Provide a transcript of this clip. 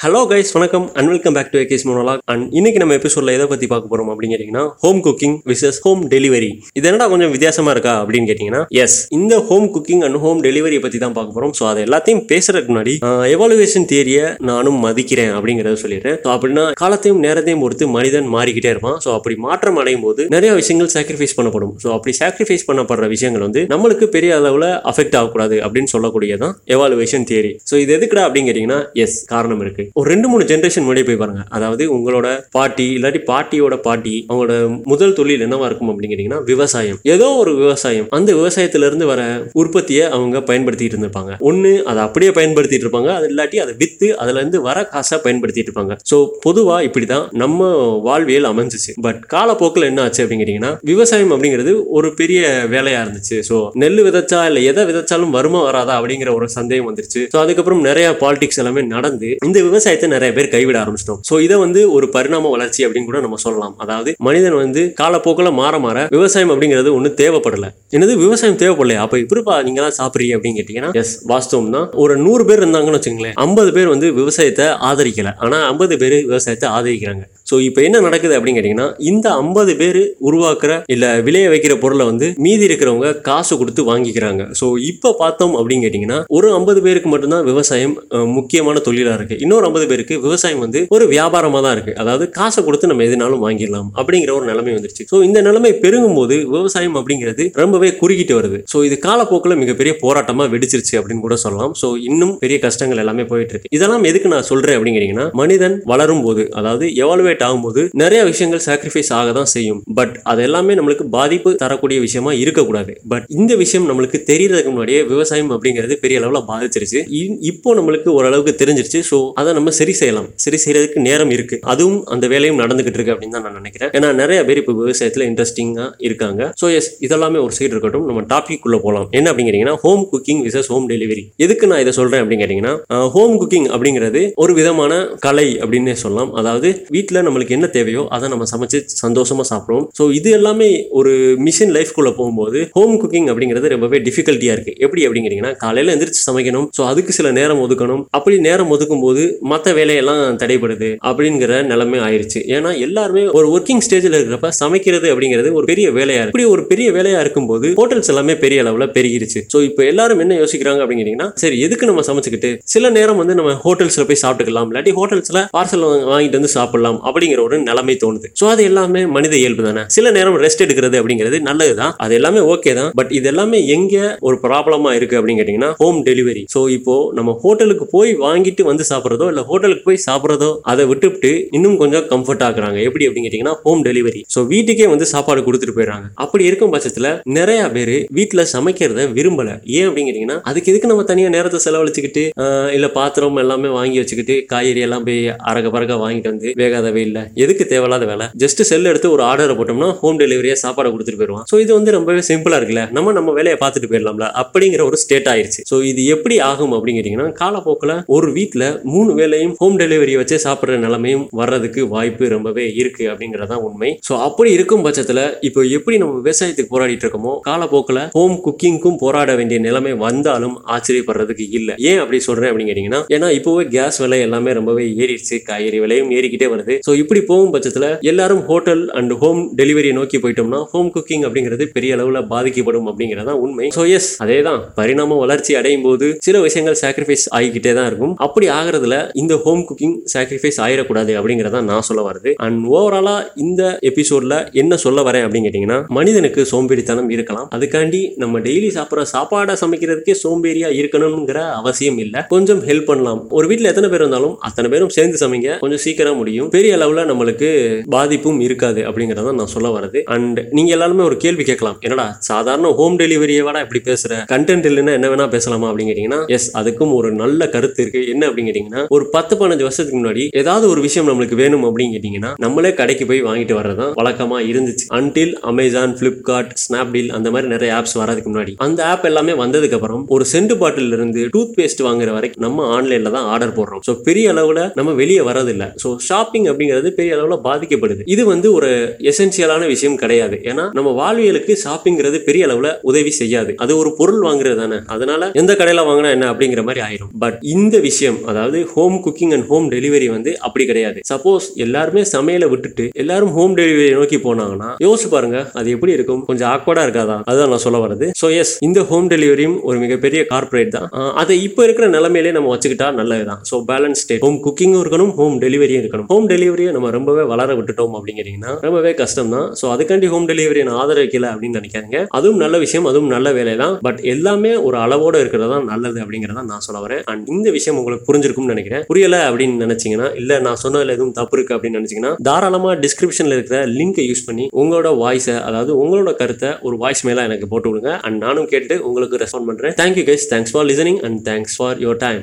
Hello guys வணக்கம் and welcome back to AK's monologue and இன்னைக்கு நம்ம எபிசோட்ல எதை பத்தி பார்க்க போறோம் அப்படின்னு கேட்டீங்கன்னா home cooking versus home delivery இது என்னடா கொஞ்சம் வித்தியாசமா இருக்கா அப்படின்னு கேட்டீங்கன்னா எஸ் இந்த ஹோம் குக்கிங் அண்ட் ஹோம் டெலிவரியை பத்தி தான் பார்க்க போறோம். ஸோ அது எல்லாத்தையும் பேசுறதுக்கு முன்னாடி எவாலுவேஷன் தியரியை நானும் மதிக்கிறேன் அப்படிங்கறத சொல்லிடுறேன். ஸோ அப்படின்னா காலத்தையும் நேரத்தையும் பொறுத்து மனிதன் மாறிக்கிட்டே இருப்பான். ஸோ அப்படி மாற்றம் அடையும் போது நிறைய விஷயங்கள் சாக்ரிஃபைஸ் பண்ணப்படும். ஸோ அப்படி சாக்ரிஃபைஸ் பண்ணப்படுற விஷயங்கள் வந்து நம்மளுக்கு பெரிய அளவில் அஃபெக்ட் ஆகக்கூடாது அப்படின்னு சொல்லக்கூடியதான் எவாலுவேஷன் தியரி ஸோ இது எதுக்குடா அப்படின்னு கேட்டீங்கன்னா எஸ் காரணம் இருக்கு. ஒரு ரெண்டு மூணு ஜென்ரேஷன் முன்னாடி போய் பாருங்க. அதாவது உங்களோட பாட்டி இல்லாட்டி பாட்டியோட பாட்டி அவங்களோட முதல் தொழில் என்னவா இருக்கும் அப்படின்னு விவசாயம். ஏதோ ஒரு விவசாயம். அந்த விவசாயத்துல இருந்து வர உற்பத்தியை அவங்க பயன்படுத்திட்டு இருந்திருப்பாங்க. ஒன்று அதை அப்படியே பயன்படுத்திட்டு இருப்பாங்க. அது இல்லாட்டி அதை வித்து அதுல இருந்து வர காசை பயன்படுத்திட்டு இருப்பாங்க. ஸோ பொதுவா இப்படிதான் நம்ம வாழ்வியல் அமைஞ்சிச்சு. பட் காலப்போக்கில் என்ன ஆச்சு அப்படின்னு விவசாயம் அப்படிங்கிறது ஒரு பெரிய வேலையா இருந்துச்சு. ஸோ நெல் விதைச்சா இல்லை எதை விதைச்சாலும் வருமா வராதா அப்படிங்கிற ஒரு சந்தேகம் வந்துருச்சு. ஸோ அதுக்கப்புறம் நிறைய பாலிடிக்ஸ் எல்லாமே நடந்து இந்த விவசாயத்தை நிறைய பேர் கைவிட ஆரம்பிச்சிட்டோம். ஸோ இதை வந்து ஒரு பரிணாம வளர்ச்சி அப்படின்னு கூட நம்ம சொல்லலாம். அதாவது மனிதன் வந்து காலப்போக்கில் மாற மாற விவசாயம் அப்படிங்கிறது ஒன்றும் தேவைப்படல. என்னது? விவசாயம் தேவைப்படலையா? அப்போ இப்படிப்பா நீங்கள் தான் சாப்பிட்றீங்க அப்படின்னு கேட்டிங்கன்னா எஸ் வாஸ்தவம் தான். ஒரு நூறு பேர் இருந்தாங்கன்னு வச்சுங்களேன் ஐம்பது பேர் வந்து விவசாயத்தை ஆதரிக்கலை. ஆனால் ஐம்பது பேர் விவசாயத்தை ஆதரிக்கிறாங்க. ஸோ இப்போ என்ன நடக்குது அப்படின்னு கேட்டிங்கன்னா இந்த ஐம்பது பேர் உருவாக்குற இல்லை விளைய வைக்கிற பொருளை வந்து மீதி இருக்கிறவங்க காசு கொடுத்து வாங்கிக்கிறாங்க. ஸோ இப்போ பார்த்தோம் அப்படின்னு கேட்டிங்கன்னா ஒரு ஐம்பது பேருக்கு மட்டும்தான் விவசாயம் முக்கியமான தொழிலாக இருக்குது இன்னொரு ஐம்பது பேருக்கு விவசாயம் வந்து ஒரு வியாபாரமாக தான் இருக்குது அதாவது காசை கொடுத்து நம்ம எதுனாலும் வாங்கிடலாம் அப்படிங்கிற ஒரு நிலைமை வந்துருச்சு. ஸோ இந்த நிலைமை பெருகும் போது விவசாயம் அப்படிங்கிறது ரொம்பவே குறுகிட்டு வருது. ஸோ இது காலப்போக்கில் மிகப்பெரிய போராட்டமாக வெடிச்சிருச்சு அப்படின்னு கூட சொல்லலாம். ஸோ இன்னும் பெரிய கஷ்டங்கள் எல்லாமே போயிட்டு இருக்கு. இதெல்லாம் எதுக்கு நான் சொல்கிறேன் அப்படின்னு கேட்டிங்கன்னா மனிதன் வளரும் போது அதாவது எவாலுவேட் ஆகும்போது நிறைய விஷயங்கள் சாக்ரிஃபைஸ் ஆக தான் செய்யும். பட் அது எல்லாமே நம்மளுக்கு பாதிப்பு தரக்கூடிய விஷயமா இருக்கக்கூடாது. பட் இந்த விஷயம் நம்மளுக்கு தெரியறதுக்கு முன்னாடியே விவசாயம் அப்படிங்கிறது பெரிய அளவில் பாதிச்சிருச்சு. இப்போ நம்மளுக்கு ஓரளவுக்கு தெரிஞ்சிருச்சு. ஸோ அதை நம்ம சரி செய்யலாம். சரி செய்யறதுக்கு நேரம் இருக்கு. அதுவும் அந்த வேலையும் நடந்துகிட்டு இருக்கு அப்படின்னு தான் நான் நினைக்கிறேன். ஏன்னா நிறைய பேர் இப்போ விவசாயத்தில் இன்ட்ரெஸ்டிங்காக இருக்காங்க. ஸோ எஸ் இதெல்லாமே ஒரு சைடு இருக்கட்டும். நம்ம டாபிக் உள்ள போகலாம் என்ன அப்படிங்கிறீங்கன்னா home cooking versus home delivery எதுக்கு நான் இதை சொல்றேன் அப்படின்னு கேட்டீங்கன்னா ஹோம் குக்கிங் அப்படிங்கிறது ஒரு விதமான கலை அப்படின்னே சொல்லலாம். அதாவது வீட்டில் நம்மளுக்கு என்ன தேவையோ அதை நம்ம சமைச்சு சந்தோஷமா சாப்பிடுவோம். ஸோ இது எல்லாமே ஒரு மிஷின் லைஃப்குள்ள போகும்போது ஹோம் குக்கிங் அப்படிங்கிறது ரொம்பவே டிஃபிகல்ட்டியா இருக்கு. எப்படி அப்படிங்கிறீங்கன்னா காலையில எந்திரிச்சு சமைக்கணும். ஸோ அதுக்கு சில நேரம் ஒதுக்கணும். அப்படி நேரம் ஒதுக்கும் போது மற்ற வேலையெல்லாம் தடைபடுது அப்படிங்கிற நிலைமை ஆயிருச்சு. ஏன்னா எல்லாருமே ஒரு ஒர்க்கிங் ஸ்டேஜில் இருக்கிறப்ப சமைக்கிறது அப்படிங்கிறது ஒரு பெரிய வேலையா இருக்கு. இப்படி ஒரு பெரிய வேலையா இருக்கும்போது ஹோட்டல்ஸ் எல்லாமே பெரிய அளவில் பெருகிருச்சு. ஸோ இப்போ எல்லாரும் என்ன யோசிக்கிறாங்க அப்படிங்கிறீங்கன்னா சரி எதுக்கு நம்ம சமைச்சுக்கிட்டு சில நேரம் வந்து நம்ம ஹோட்டல்ஸ்ல போய் சாப்பிட்டுக்கலாம். இல்லாட்டி ஹோட்டல்ஸ்ல பார்சல் வாங்கிட்டு வந்து சாப்பிடலாம். அப்படிங்கிற ஒரு நிலைமை தோணுது. ஸோ அது எல்லாமே மனித இயல்பு தானே? சில நேரம் ரெஸ்ட் எடுக்கிறது அப்படிங்கிறது நல்லது தான். அது எல்லாமே ஓகே தான். பட் இது எல்லாமே எங்க ஒரு ப்ராப்ளமா இருக்கு அப்படின்னு கேட்டீங்கன்னா ஹோம் டெலிவரி ஸோ இப்போ நம்ம ஹோட்டலுக்கு போய் வாங்கிட்டு வந்து சாப்பிட்றதோ இல்லை ஹோட்டலுக்கு போய் சாப்பிட்றதோ அதை விட்டுவிட்டு இன்னும் கொஞ்சம் கம்ஃபர்ட் ஆகுறாங்க எப்படி அப்படின்னு கேட்டீங்கன்னா ஹோம் டெலிவரி ஸோ வீட்டுக்கே வந்து சாப்பாடு கொடுத்துட்டு போயிடுறாங்க. அப்படி இருக்கும் பட்சத்தில் நிறைய பேர் வீட்டில் சமைக்கிறத விரும்பல. ஏன் அப்படின்னு கேட்டீங்கன்னா அதுக்கு எதுக்கு நம்ம தனியாக நேரத்தை செலவழிச்சுக்கிட்டு இல்லை பாத்திரம் எல்லாமே வாங்கி வச்சுக்கிட்டு காய்கறி எல்லாம் போய் அரக பறக்க வாங்கிட்டு வந்து வேகாத இல்லை எதுக்கு தேவையில்லாத வேலை? ஜஸ்ட் செல் எடுத்து ஒரு ஆர்டரை போட்டோம்னா ஹோம் டெலிவரியா சாப்பாடு கொடுத்துட்டு போயிடுவான். ஸோ இது வந்து ரொம்பவே சிம்பிளா இருக்குல்ல? நம்ம நம்ம வேலையை பார்த்துட்டு போயிடலாம்ல? அப்படிங்கிற ஒரு ஸ்டேட் ஆயிருச்சு. ஸோ இது எப்படி ஆகும் அப்படின்னு காலப்போக்கில் ஒரு வீட்டில் மூணு வேலையும் ஹோம் டெலிவரி வச்சே சாப்பிட்ற நிலைமையும் வர்றதுக்கு வாய்ப்பு ரொம்பவே இருக்கு அப்படிங்கிறதான் உண்மை. ஸோ அப்படி இருக்கும் பட்சத்தில் இப்போ எப்படி நம்ம விவசாயத்துக்கு போராடிட்டு இருக்கோமோ காலப்போக்கில் ஹோம் குக்கிங்க்கும் போராட வேண்டிய நிலைமை வந்தாலும் ஆச்சரியப்படுறதுக்கு இல்லை. ஏன் அப்படி சொல்றேன் அப்படின்னு கேட்டீங்கன்னா ஏன்னா இப்போவே கேஸ் விலை எல்லாமே ரொம்பவே ஏறிடுச்சு. காய்கறி விலையும் ஏறிக்கிட்டே வருது. ஸோ ஸோ இப்படி போகும் பட்சத்தில் எல்லாரும் ஹோட்டல் அண்ட் ஹோம் டெலிவரியை நோக்கி போயிட்டோம்னா ஹோம் குக்கிங் அப்படிங்கிறது பெரிய அளவில் பாதிக்கப்படும் அப்படிங்கிறதா உண்மை. ஸோ எஸ் அதே தான் பரிணாம வளர்ச்சி அடையும் போது சில விஷயங்கள் சாக்ரிஃபைஸ் ஆகிக்கிட்டே தான் இருக்கும். அப்படி ஆகிறதுல இந்த ஹோம் குக்கிங் சாக்ரிஃபைஸ் ஆயிடக்கூடாது அப்படிங்கிறத நான் சொல்ல வருது அண்ட் ஓவராலா இந்த எபிசோட்ல என்ன சொல்ல வரேன் அப்படின்னு கேட்டீங்கன்னா மனிதனுக்கு சோம்பேறித்தனம் இருக்கலாம். அதுக்காண்டி நம்ம டெய்லி சாப்பிட்ற சாப்பாடை சமைக்கிறதுக்கே சோம்பேறியா இருக்கணுங்கிற அவசியம் இல்லை. கொஞ்சம் ஹெல்ப் பண்ணலாம். ஒரு வீட்டில் எத்தனை பேர் இருந்தாலும் அத்தனை பேரும் சேர்ந்து சமைங்க. கொஞ்சம் சீக்கிரம் முடியும். பெரிய அளவில் நம்மளுக்கு பாதிப்பும் இருக்காது அப்படிங்கிறத நான் சொல்ல வரது அண்ட் நீங்க எல்லாருமே ஒரு கேள்வி கேட்கலாம். என்னடா சாதாரண ஹோம் டெலிவரியை விட இப்படி பேசுற? கண்டென்ட் இல்லைன்னா என்ன வேணா பேசலாமா அப்படின்னு எஸ் அதுக்கும் ஒரு நல்ல கருத்து இருக்கு. என்ன அப்படின்னு ஒரு பத்து பதினஞ்சு வருஷத்துக்கு முன்னாடி ஏதாவது ஒரு விஷயம் நம்மளுக்கு வேணும் அப்படின்னு கேட்டிங்கன்னா நம்மளே கடைக்கு போய் வாங்கிட்டு வர்றதான் வழக்கமாக இருந்துச்சு. அன்டில் அமேசான் ஃப்ளிப்கார்ட் ஸ்னாப்டீல் அந்த மாதிரி நிறைய ஆப்ஸ் வரதுக்கு முன்னாடி. அந்த ஆப் எல்லாமே வந்ததுக்கு அப்புறம் ஒரு சென்ட் பாட்டில் இருந்து டூத் பேஸ்ட் வாங்குற வரைக்கும் நம்ம ஆன்லைனில் தான் ஆர்டர் போடுறோம். ஸோ பெரிய அளவில் நம்ம வெளியே வரதில்லை ஸோ ஷாப்பிங் அப்படிங்கிற அப்படிங்கிறது பெரிய அளவில் பாதிக்கப்படுது. இது வந்து ஒரு எசென்சியலான விஷயம் கிடையாது. ஏன்னா நம்ம வாழ்வியலுக்கு ஷாப்பிங்கிறது பெரிய அளவில் உதவி செய்யாது. அது ஒரு பொருள் வாங்குறது தானே. அதனால எந்த கடையில் வாங்கினா என்ன அப்படிங்கிற மாதிரி ஆயிரும். பட் இந்த விஷயம் அதாவது home cooking and home delivery வந்து அப்படி கிடையாது. சப்போஸ் எல்லாருமே சமையலை விட்டுட்டு எல்லாரும் ஹோம் டெலிவரி நோக்கி போனாங்கன்னா யோசிச்சு பாருங்க அது எப்படி இருக்கும்? கொஞ்சம் ஆக்வர்டா இருக்காதா? அதுதான் நான் சொல்ல வரது ஸோ எஸ் இந்த ஹோம் டெலிவரியும் ஒரு மிகப்பெரிய கார்ப்பரேட் தான். அதை இப்போ இருக்கிற நிலைமையிலே நம்ம வச்சுக்கிட்டா நல்லதுதான். ஸோ பேலன்ஸ் ஸ்டேட் ஹோம் குக்கிங்கும் இருக்கணும் ஹோம் டெலிவரியும் இருக்கணும். ஹோம் டெலிவரி டெலிவரியை நம்ம ரொம்பவே வளர விட்டுட்டோம் அப்படிங்கிறீங்கன்னா ரொம்பவே கஷ்டம் தான் ஸோ அதுக்காண்டி ஹோம் டெலிவரி நான் ஆதரிக்கல அப்படின்னு நினைக்காதீங்க. அதுவும் நல்ல விஷயம் அதுவும் நல்ல வேலை தான் பட் எல்லாமே ஒரு அளவோட இருக்கிறது தான் நல்லது அப்படிங்கிறத நான் சொல்ல வரேன். அண்ட் இந்த விஷயம் உங்களுக்கு புரிஞ்சிருக்கும்னு நினைக்கிறேன். புரியல அப்படின்னு நினைச்சீங்கன்னா இல்ல நான் சொன்னதுல எதுவும் தப்பு இருக்கு அப்படின்னு நினைச்சீங்கன்னா தாராளமா டிஸ்கிரிப்ஷன்ல இருக்கிற லிங்கை யூஸ் பண்ணி உங்களோட வாய்ஸை அதாவது உங்களோட கருத்தை ஒரு வாய்ஸ் மேல எனக்கு போட்டு விடுங்க. அண்ட் நானும் கேட்டு உங்களுக்கு ரெஸ்பாண்ட் பண்றேன். Thank you guys thanks for listening and thanks for your time